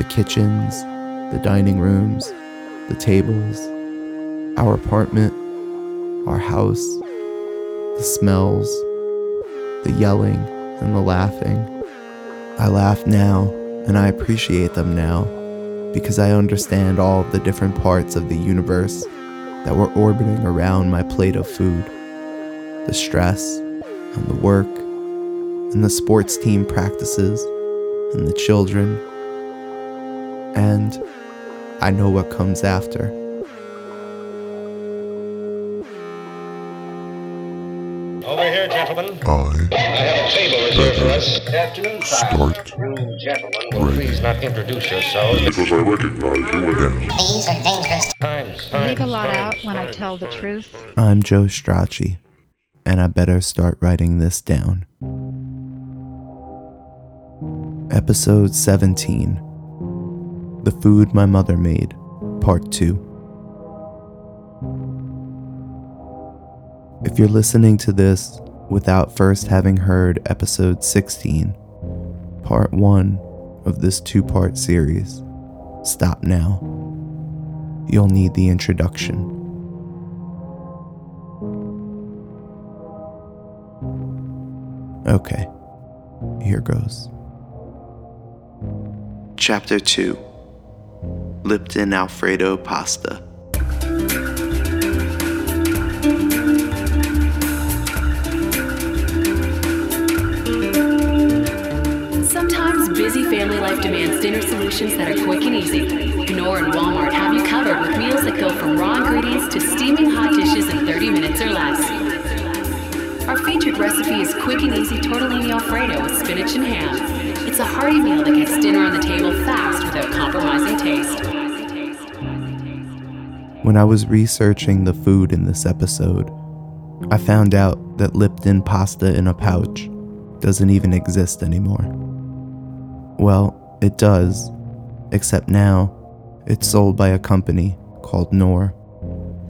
The kitchens, the dining rooms, the tables, our apartment, our house, the smells, the yelling, and the laughing. I laugh now, and I appreciate them now, because I understand all the different parts of the universe that were orbiting around my plate of food the stress, and the work, and the sports team practices, and the children. And I know what comes after. Over here, gentlemen. I I have a table reserved for us. Good afternoon, start You gentlemen will please not introduce yourselves. because I recognize you again. These are dangerous. Times, I leave a times, lot out times, when I tell the truth. I'm Joe Strachey, and I better start writing this down. Episode 17 The Food My Mother Made, Part 2. If you're listening to this without first having heard episode 16, part 1 of this two part series, stop now. You'll need the introduction. Okay, here goes. Chapter 2 Lipton Alfredo Pasta. Sometimes busy family life demands dinner solutions that are quick and easy. Knorr and Walmart have you covered with meals that go from raw ingredients to steaming hot dishes in 30 minutes or less. Our featured recipe is quick and easy tortellini alfredo with spinach and ham. It's a hearty meal that gets dinner on the table fast without compromising taste. When I was researching the food in this episode, I found out that Lipton pasta in a pouch doesn't even exist anymore. Well, it does, except now it's sold by a company called Knorr,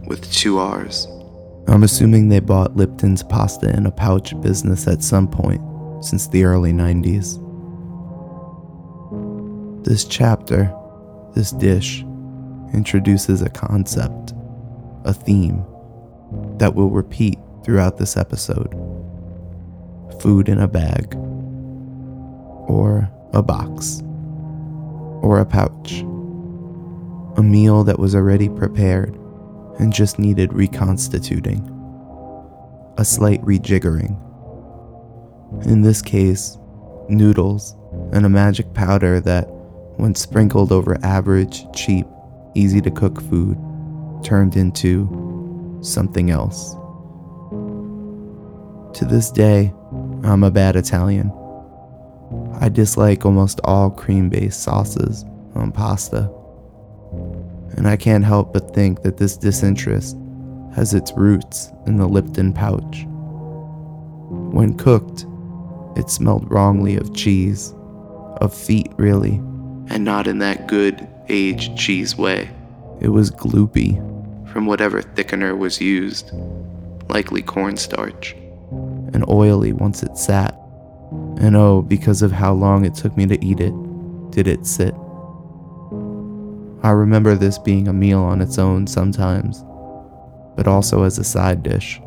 with two R's. I'm assuming they bought Lipton's pasta in a pouch business at some point since the early 90s. This chapter, this dish, introduces a concept, a theme, that will repeat throughout this episode food in a bag, or a box, or a pouch. A meal that was already prepared and just needed reconstituting, a slight rejiggering. In this case, noodles and a magic powder that, when sprinkled over average, cheap, easy to cook food, turned into something else. To this day, I'm a bad Italian. I dislike almost all cream based sauces on pasta. And I can't help but think that this disinterest has its roots in the Lipton pouch. When cooked, it smelled wrongly of cheese, of feet, really, and not in that good aged cheese way. It was gloopy from whatever thickener was used, likely cornstarch, and oily once it sat. And oh, because of how long it took me to eat it, did it sit. I remember this being a meal on its own sometimes, but also as a side dish,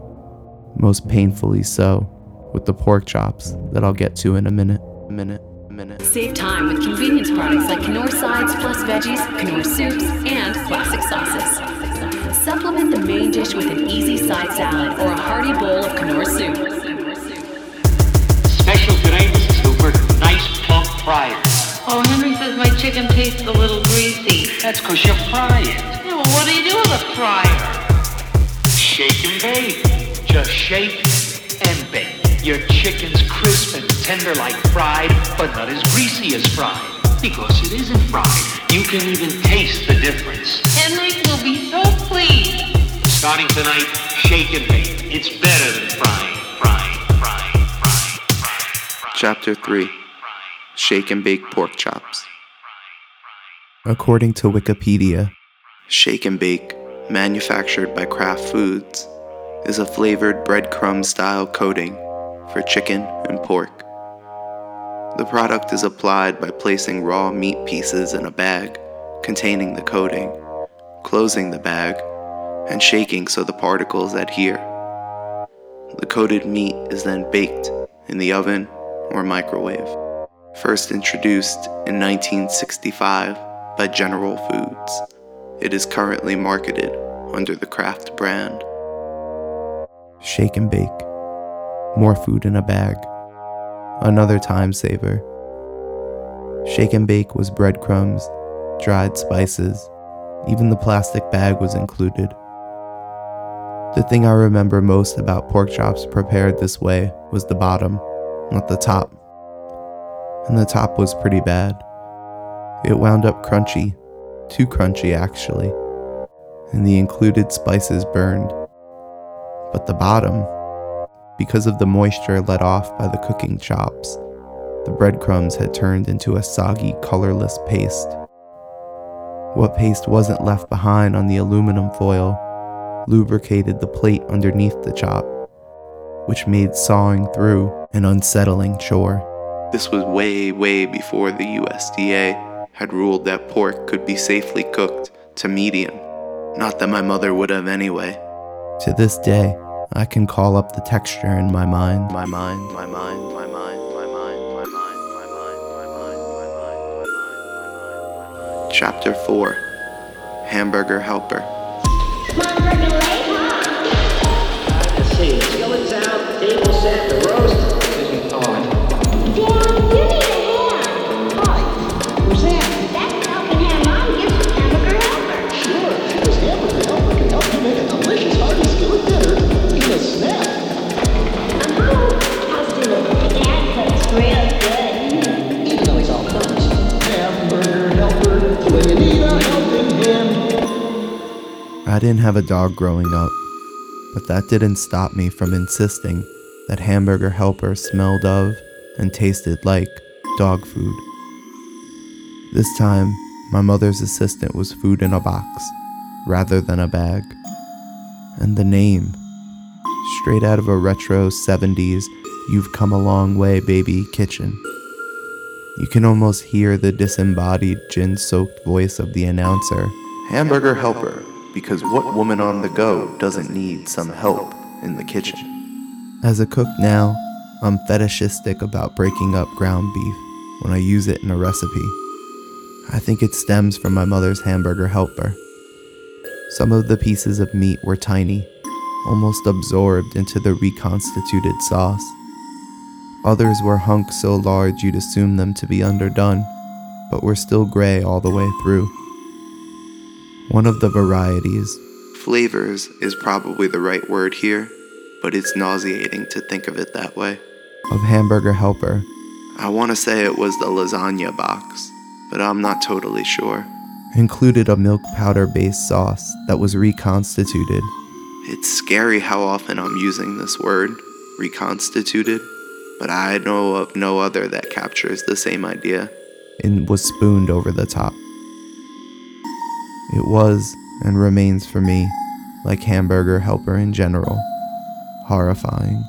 most painfully so, with the pork chops that I'll get to in a minute, minute, minute. Save time with convenience products like Knorr sides plus veggies, Knorr soups, and classic sauces. Supplement the main dish with an easy side salad or a hearty bowl of Knorr soup. Special today, Mrs. Hooper, nice plump fryers. Oh, Henry says my chicken tastes a little greasy. That's because you're frying. Yeah, well, what do you do with a fryer? Shake and bake. Just shake and bake. Your chicken's crisp and tender like fried, but not as greasy as fried. Because it isn't fried. You can even taste the difference. Henry will be so pleased. Starting tonight, shake and bake. It's better than frying, frying, frying, frying, frying, frying. Chapter 3 Shake and Bake Pork Chops. According to Wikipedia, Shake and Bake, manufactured by Kraft Foods, is a flavored breadcrumb style coating for chicken and pork. The product is applied by placing raw meat pieces in a bag containing the coating, closing the bag, and shaking so the particles adhere. The coated meat is then baked in the oven or microwave. First introduced in 1965 by General Foods, it is currently marketed under the Kraft brand. Shake and bake. More food in a bag. Another time saver. Shake and bake was breadcrumbs, dried spices, even the plastic bag was included. The thing I remember most about pork chops prepared this way was the bottom, not the top. And the top was pretty bad. It wound up crunchy, too crunchy actually, and the included spices burned. But the bottom, because of the moisture let off by the cooking chops, the breadcrumbs had turned into a soggy, colorless paste. What paste wasn't left behind on the aluminum foil lubricated the plate underneath the chop, which made sawing through an unsettling chore. This was way, way before the USDA had ruled that pork could be safely cooked to medium. Not that my mother would have anyway. To this day, I can call up the texture in my mind, my mind, my mind, my mind. Chapter 4 Hamburger Helper. Didn't have a dog growing up, but that didn't stop me from insisting that Hamburger Helper smelled of and tasted like dog food. This time, my mother's assistant was food in a box rather than a bag. And the name, straight out of a retro 70s You've Come a Long Way Baby kitchen. You can almost hear the disembodied gin soaked voice of the announcer Hamburger Helper, because what woman on the go doesn't need some help in the kitchen? As a cook now, I'm fetishistic about breaking up ground beef when I use it in a recipe. I think it stems from my mother's hamburger helper. Some of the pieces of meat were tiny, almost absorbed into the reconstituted sauce. Others were hunks so large you'd assume them to be underdone, but were still gray all the way through. One of the varieties, flavors is probably the right word here, but it's nauseating to think of it that way, of Hamburger Helper. I want to say it was the lasagna box, but I'm not totally sure. Included a milk powder based sauce that was reconstituted. It's scary how often I'm using this word, reconstituted, but I know of no other that captures the same idea and was spooned over the top. It was and remains for me, like Hamburger Helper in general, horrifying.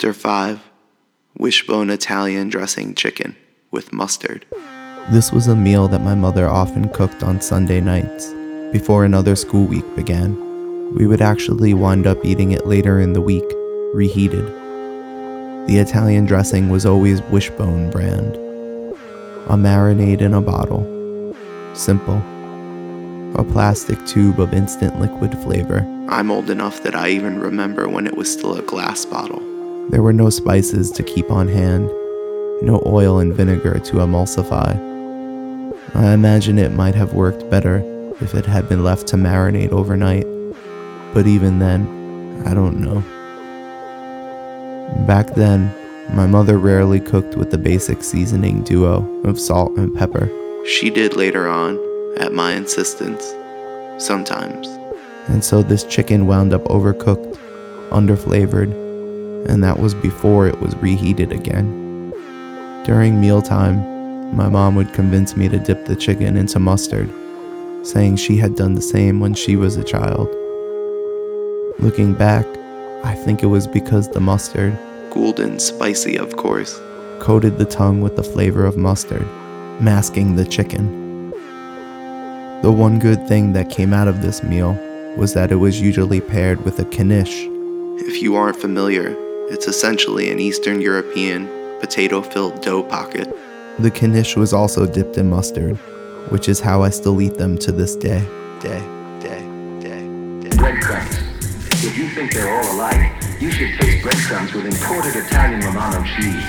Chapter 5 Wishbone Italian Dressing Chicken with Mustard. This was a meal that my mother often cooked on Sunday nights before another school week began. We would actually wind up eating it later in the week, reheated. The Italian dressing was always Wishbone brand. A marinade in a bottle. Simple. A plastic tube of instant liquid flavor. I'm old enough that I even remember when it was still a glass bottle. There were no spices to keep on hand, no oil and vinegar to emulsify. I imagine it might have worked better if it had been left to marinate overnight, but even then, I don't know. Back then, My mother rarely cooked with the basic seasoning duo of salt and pepper. She did later on, at my insistence, sometimes. And so this chicken wound up overcooked, underflavored, and that was before it was reheated again. During mealtime, my mom would convince me to dip the chicken into mustard, saying she had done the same when she was a child. Looking back, I think it was because the mustard, golden spicy of course, coated the tongue with the flavor of mustard, masking the chicken. The one good thing that came out of this meal was that it was usually paired with a knish. If you aren't familiar, it's essentially an Eastern European potato filled dough pocket. The knish was also dipped in mustard, which is how I still eat them to this day. Day, day, day, day. Breadcrumbs. If you think they're all alike, you should taste breadcrumbs with imported Italian Romano cheese.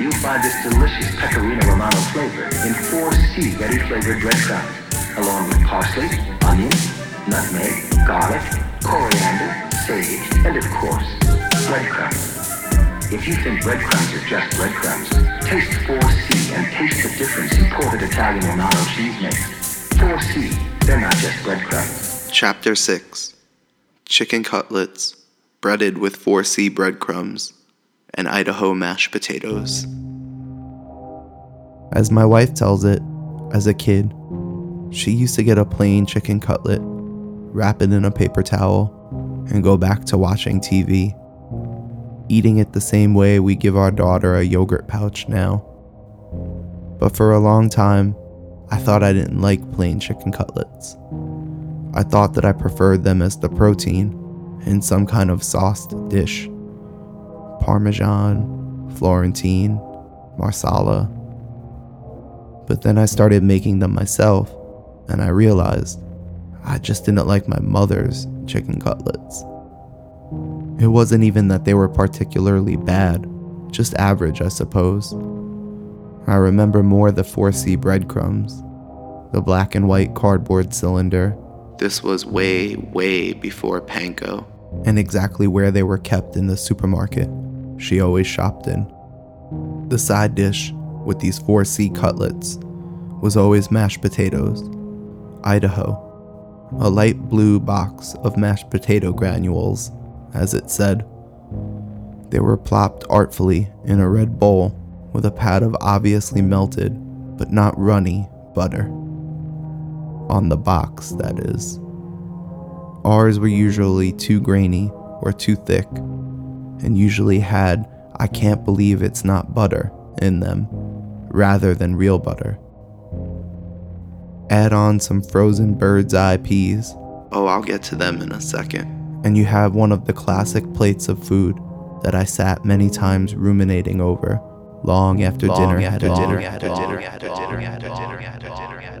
You'll find this delicious pecorino Romano flavor in 4C ready flavored breadcrumbs, along with parsley, onion, nutmeg, garlic, coriander, sage, and of course, breadcrumbs. If you think breadcrumbs are just breadcrumbs, taste 4C and taste the difference imported Italian Romano cheese makes. 4C, they're not just breadcrumbs. Chapter 6 Chicken cutlets, breaded with 4C breadcrumbs, and Idaho mashed potatoes. As my wife tells it, as a kid, she used to get a plain chicken cutlet, wrap it in a paper towel, and go back to watching TV, eating it the same way we give our daughter a yogurt pouch now. But for a long time, I thought I didn't like plain chicken cutlets. I thought that I preferred them as the protein in some kind of sauced dish Parmesan, Florentine, Marsala. But then I started making them myself, and I realized I just didn't like my mother's chicken cutlets. It wasn't even that they were particularly bad, just average, I suppose. I remember more the 4C breadcrumbs, the black and white cardboard cylinder. This was way, way before Panko, and exactly where they were kept in the supermarket she always shopped in. The side dish with these 4C cutlets was always mashed potatoes, Idaho, a light blue box of mashed potato granules, as it said. They were plopped artfully in a red bowl with a pat of obviously melted, but not runny, butter. On the box, that is. Ours were usually too grainy or too thick, and usually had I can't believe it's not butter in them, rather than real butter. Add on some frozen bird's eye peas. Oh, I'll get to them in a second. And you have one of the classic plates of food that I sat many times ruminating over long after long dinner after dinner after dinner after dinner after dinner after dinner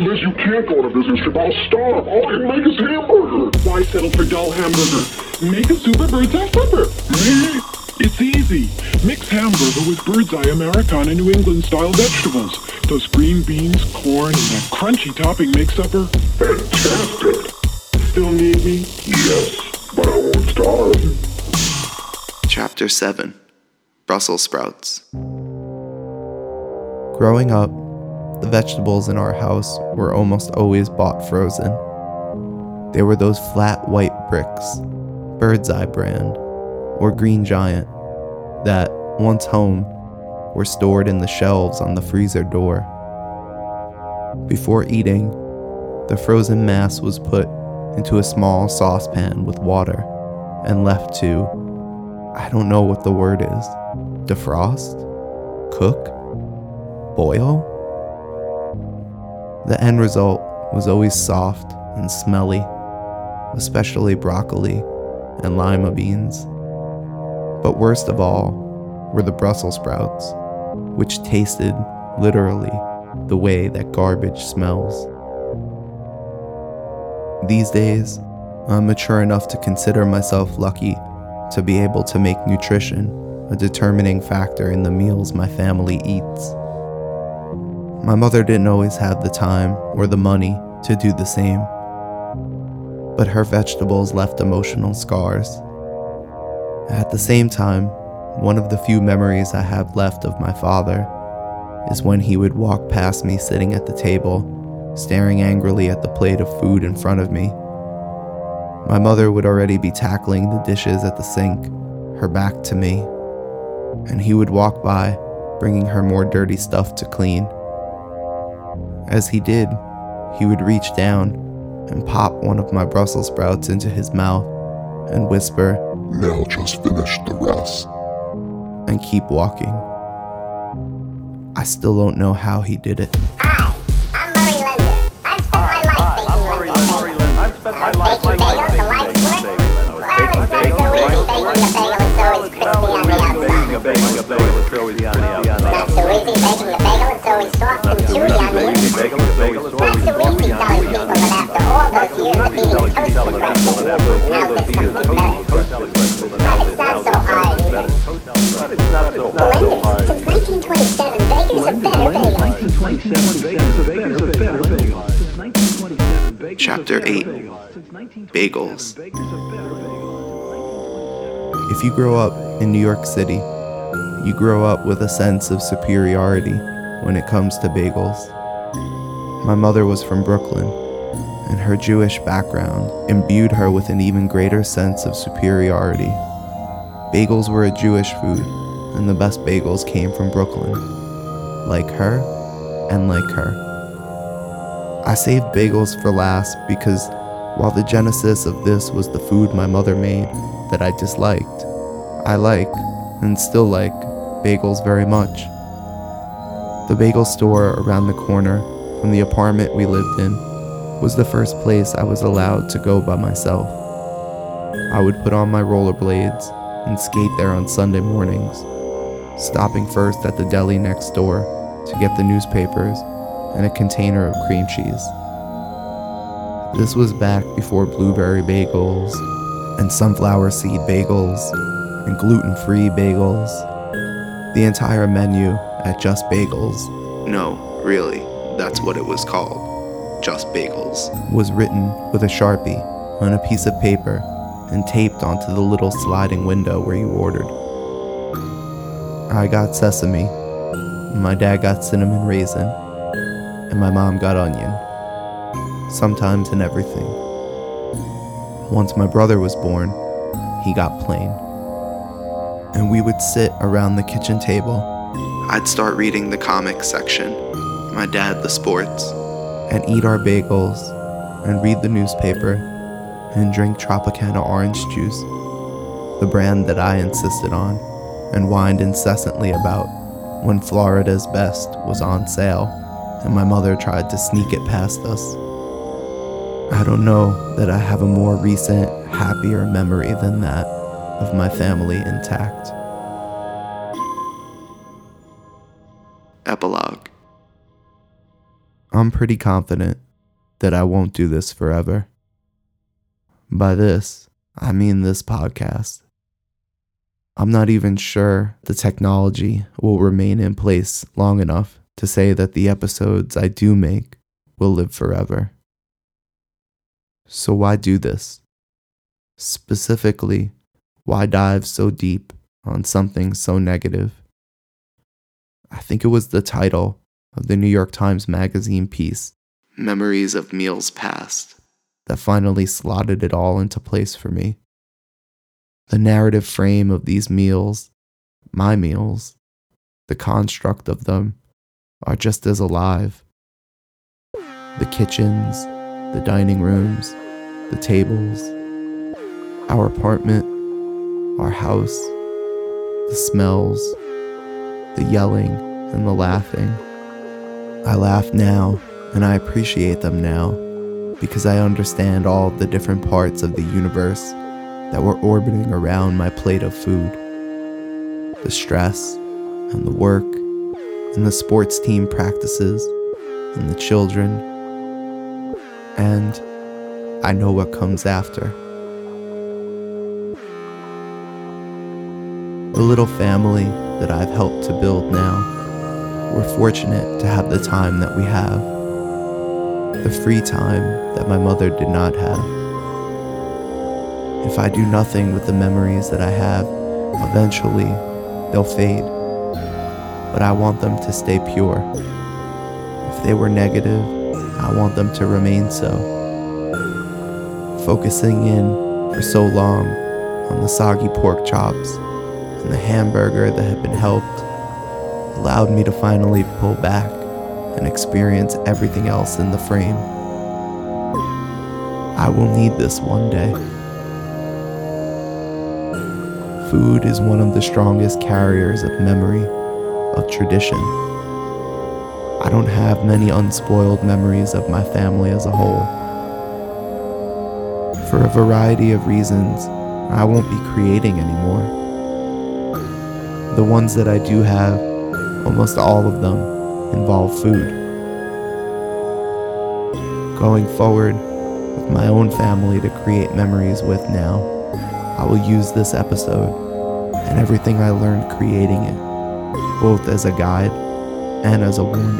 Liz, you can't go on a business trip. I'll starve. All I can make is hamburger. Why settle for dull hamburger? Make a super bird's eye flipper. Me? It's easy. Mix hamburger with bird's eye Americana New England style vegetables. Those green beans, corn, and that crunchy topping makes supper fantastic. Still need me? Yes, but I won't starve. Chapter 7 Brussels Sprouts. Growing up, the vegetables in our house were almost always bought frozen. They were those flat white bricks, Bird's Eye brand, or Green Giant, that, once home, were stored in the shelves on the freezer door. Before eating, the frozen mass was put into a small saucepan with water and left to, I don't know what the word is, defrost? Cook? Boil? The end result was always soft and smelly, especially broccoli and lima beans. But worst of all were the Brussels sprouts, which tasted, literally, the way that garbage smells. These days, I'm mature enough to consider myself lucky to be able to make nutrition a determining factor in the meals my family eats. My mother didn't always have the time or the money to do the same, but her vegetables left emotional scars. At the same time, one of the few memories I have left of my father is when he would walk past me sitting at the table, staring angrily at the plate of food in front of me. My mother would already be tackling the dishes at the sink, her back to me, and he would walk by, bringing her more dirty stuff to clean. As he did, he would reach down and pop one of my Brussels sprouts into his mouth and whisper, Now just finish the rest. and keep walking. I still don't know how he did it. Lender's. I've spent my life baking bagels, the life's work. Well, it's not so easy baking a bagel, it's always crispy on the outside. Not so easy baking a bagel, it's always soft and chewy on the inside. Not so easy telling people that after all those years of eating toast for breakfast, now this comes better. But it's not so hard either. Lender's, since 1927, bakers are better Chapter 8 Bagels. If you grow up in New York City, you grow up with a sense of superiority when it comes to bagels. My mother was from Brooklyn, and her Jewish background imbued her with an even greater sense of superiority. Bagels were a Jewish food, and the best bagels came from Brooklyn. Like her, and like her. I saved bagels for last because while the genesis of this was the food my mother made that I disliked, I like, and still like, bagels very much. The bagel store around the corner from the apartment we lived in was the first place I was allowed to go by myself. I would put on my rollerblades and skate there on Sunday mornings, stopping first at the deli next door to get the newspapers and a container of cream cheese. This was back before blueberry bagels and sunflower seed bagels and gluten free bagels. The entire menu at Just Bagels, no, really, that's what it was called, Just Bagels, was written with a sharpie on a piece of paper and taped onto the little sliding window where you ordered. I got sesame, my dad got cinnamon raisin, and my mom got onion. Sometimes in everything. Once my brother was born, he got plain. And we would sit around the kitchen table. I'd start reading the comics section, my dad the sports, and eat our bagels, and read the newspaper, and drink Tropicana orange juice, the brand that I insisted on, and whined incessantly about when Florida's Best was on sale, and my mother tried to sneak it past us. I don't know that I have a more recent, happier memory than that of my family intact. Epilogue I'm pretty confident that I won't do this forever. By this, I mean this podcast. I'm not even sure the technology will remain in place long enough to say that the episodes I do make will live forever. So, why do this? Specifically, why dive so deep on something so negative? I think it was the title of the New York Times Magazine piece, Memories of Meals Past, that finally slotted it all into place for me. The narrative frame of these meals, my meals, the construct of them, are just as alive. The kitchens, the dining rooms, the tables, our apartment, our house, the smells, the yelling, and the laughing. I laugh now, and I appreciate them now, because I understand all the different parts of the universe that were orbiting around my plate of food. The stress, and the work, and the sports team practices, and the children, and I know what comes after. The little family that I've helped to build now, we're fortunate to have the time that we have, the free time that my mother did not have. If I do nothing with the memories that I have, eventually they'll fade. But I want them to stay pure. If they were negative, I want them to remain so. Focusing in for so long on the soggy pork chops and the hamburger that had been helped allowed me to finally pull back and experience everything else in the frame. I will need this one day. Food is one of the strongest carriers of memory, of tradition. I don't have many unspoiled memories of my family as a whole. For a variety of reasons, I won't be creating anymore. The ones that I do have, almost all of them, involve food. Going forward, with my own family to create memories with now, I will use this episode and everything I learned creating it, both as a guide and as a warning.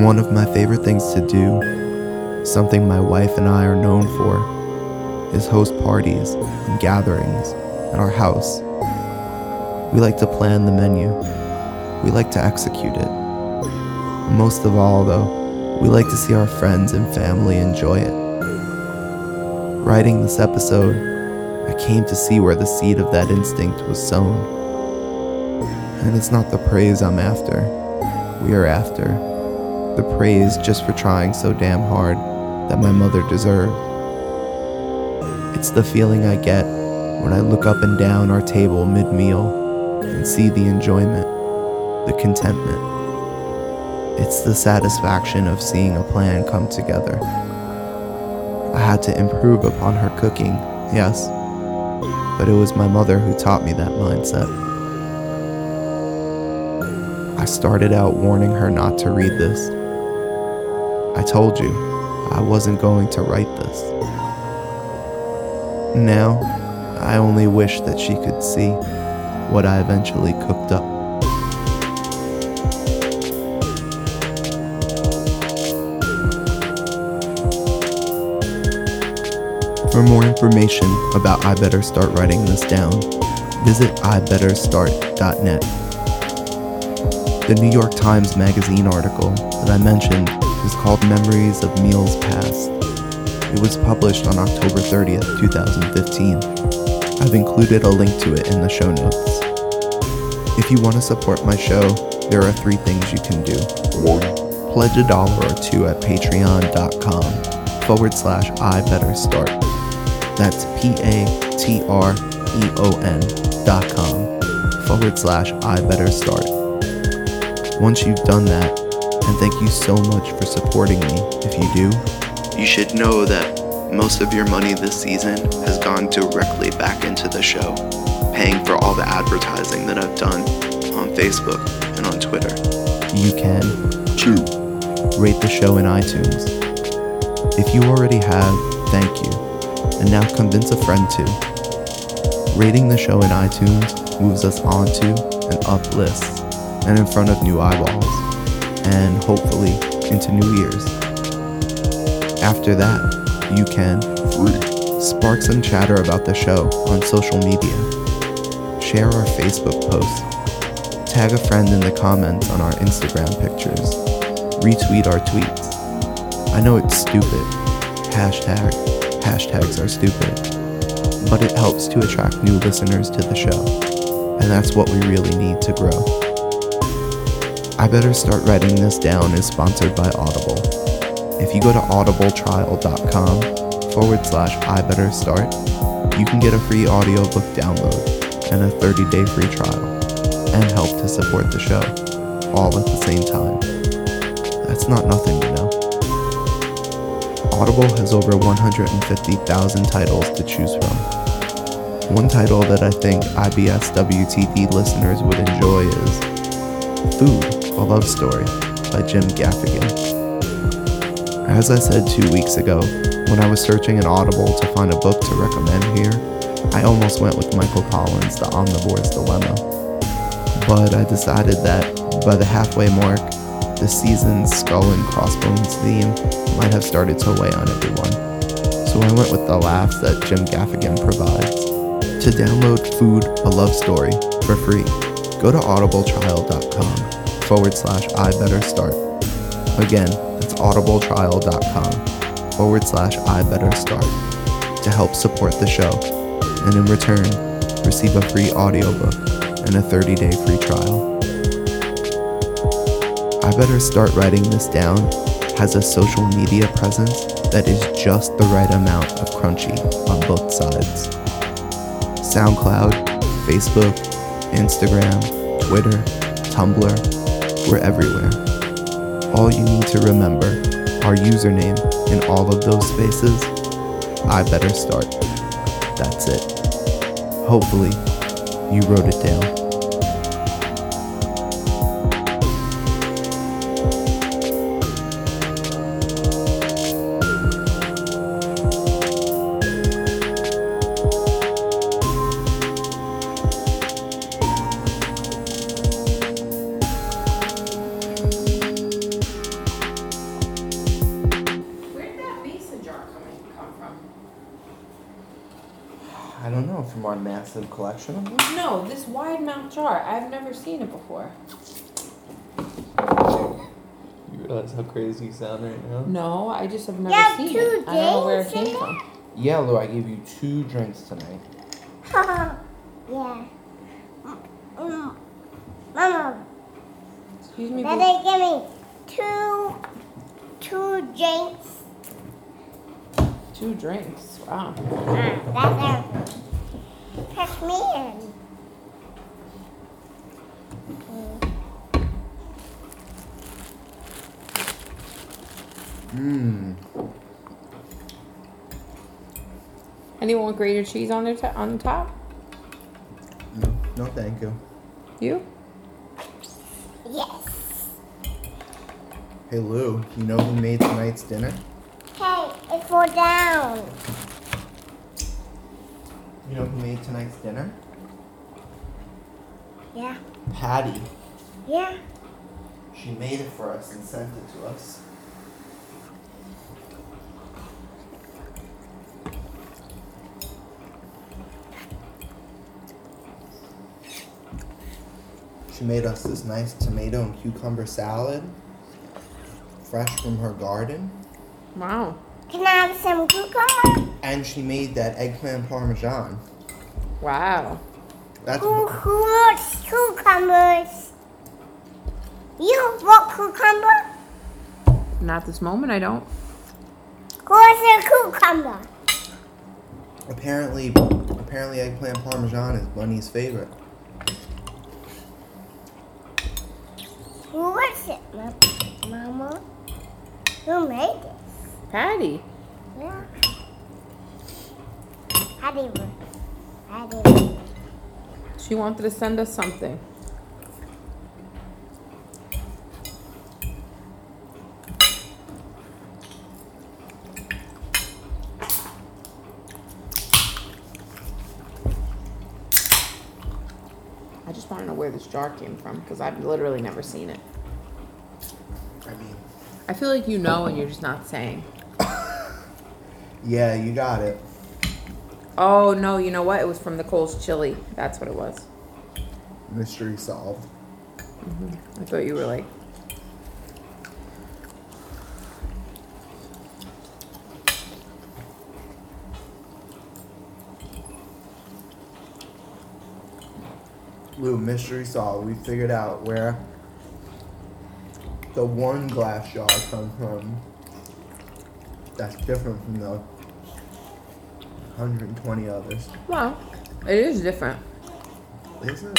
One of my favorite things to do, something my wife and I are known for, is host parties and gatherings at our house. We like to plan the menu. We like to execute it. Most of all, though, we like to see our friends and family enjoy it. Writing this episode, I came to see where the seed of that instinct was sown. And it's not the praise I'm after, we are after. The praise just for trying so damn hard that my mother deserved. It's the feeling I get when I look up and down our table mid meal and see the enjoyment, the contentment. It's the satisfaction of seeing a plan come together. I had to improve upon her cooking, yes, but it was my mother who taught me that mindset. I started out warning her not to read this. I told you I wasn't going to write this. Now, I only wish that she could see what I eventually cooked up. For more information about I Better Start Writing This Down, visit ibetterstart.net. The New York Times Magazine article that I mentioned is called Memories of Meals Past. It was published on October 30th, 2015. I've included a link to it in the show notes. If you want to support my show, there are three things you can do. One, Pledge a dollar or two at patreon.com forward slash I better start. That's P A T R E O N dot com forward slash I better start. Once you've done that, and thank you so much for supporting me if you do, you should know that most of your money this season has gone directly back into the show, paying for all the advertising that I've done on Facebook and on Twitter. You can too, rate the show in iTunes. If you already have, thank you. And now convince a friend to. Rating the show in iTunes moves us onto and up lists and in front of new eyeballs, and hopefully into new ears. After that, you can spark some chatter about the show on social media, share our Facebook posts, tag a friend in the comments on our Instagram pictures, retweet our tweets. I know it's stupid. Hashtag, hashtags are stupid. But it helps to attract new listeners to the show. And that's what we really need to grow. I Better Start Writing This Down is sponsored by Audible. If you go to audibletrial.com forward slash I Better Start, you can get a free audiobook download and a 30 day free trial, and help to support the show, all at the same time. That's not nothing, you know. Audible has over 150,000 titles to choose from. One title that I think IBS WTD listeners would enjoy is Food, a Love Story by Jim Gaffigan. As I said two weeks ago, when I was searching in Audible to find a book to recommend here, I almost went with Michael Pollan's The Omnivore's Dilemma. But I decided that by the halfway mark, the season's skull and crossbones theme might have started to weigh on everyone. so I went with the laughs that Jim Gaffigan provides. To download Food, a Love Story for free, go to audibletrial.com forward slash I better start. Again, that's audibletrial.com forward slash I better start to help support the show, and in return, receive a free audiobook and a 30 day free trial. I Better Start Writing This Down has a social media presence that is just the right amount of crunchy on both sides. SoundCloud, Facebook, Instagram, Twitter, Tumblr, we're everywhere. All you need to remember, our username in all of those spaces, I Better Start. That's it. Hopefully, you wrote it down. Collection of them. No, this wide mouth jar. I've never seen it before. You realize how crazy you sound right now? No, I just have never Yeah, seen two it. I don't know where it days came in from. Yeah, Lou, I gave you two drinks tonight. yeah. Mm, Mama, Excuse me. Daddy, give me two, two drinks. Two drinks. Wow. Ah, that's a Catch me in. Mmm. Anyone want grated cheese on their to- on the top? No, no, thank you. You? Yes. Hey, Lou, you know who made tonight's dinner? Hey, it fall down. You know who made tonight's dinner? Yeah. Patty. Yeah. She made it for us and sent it to us. She made us this nice tomato and cucumber salad, fresh from her garden. Wow. Can I have some cucumber? And she made that eggplant parmesan. Wow. That's Who, who wants cucumbers? You want cucumber? Not this moment. I don't. Who wants a cucumber? apparently apparently eggplant parmesan is Bunny's favorite. Who wants it, Mama? Who made it? Patty. Yeah. Patty. Patty. She wanted to send us something. I just want to know where this jar came from because I've literally never seen it. I mean, I feel like you know and you're just not saying. yeah, you got it. Oh no, you know what? It was from the Cole's chili. That's what it was. Mystery solved. Mm-hmm. I thought you were like. Lou, mystery solved. We figured out where the one glass jar comes from. That's different from the 120 others. Well, it is different. Is it?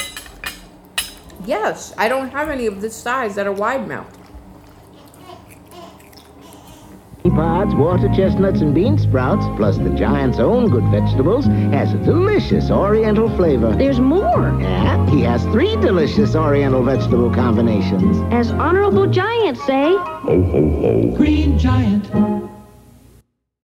Yes, I don't have any of this size that are wide mouth. Pods, water chestnuts, and bean sprouts, plus the giant's own good vegetables, has a delicious oriental flavor. There's more. Yeah, he has three delicious oriental vegetable combinations. As Honorable giants say, Ho, ho, ho. Green Giant,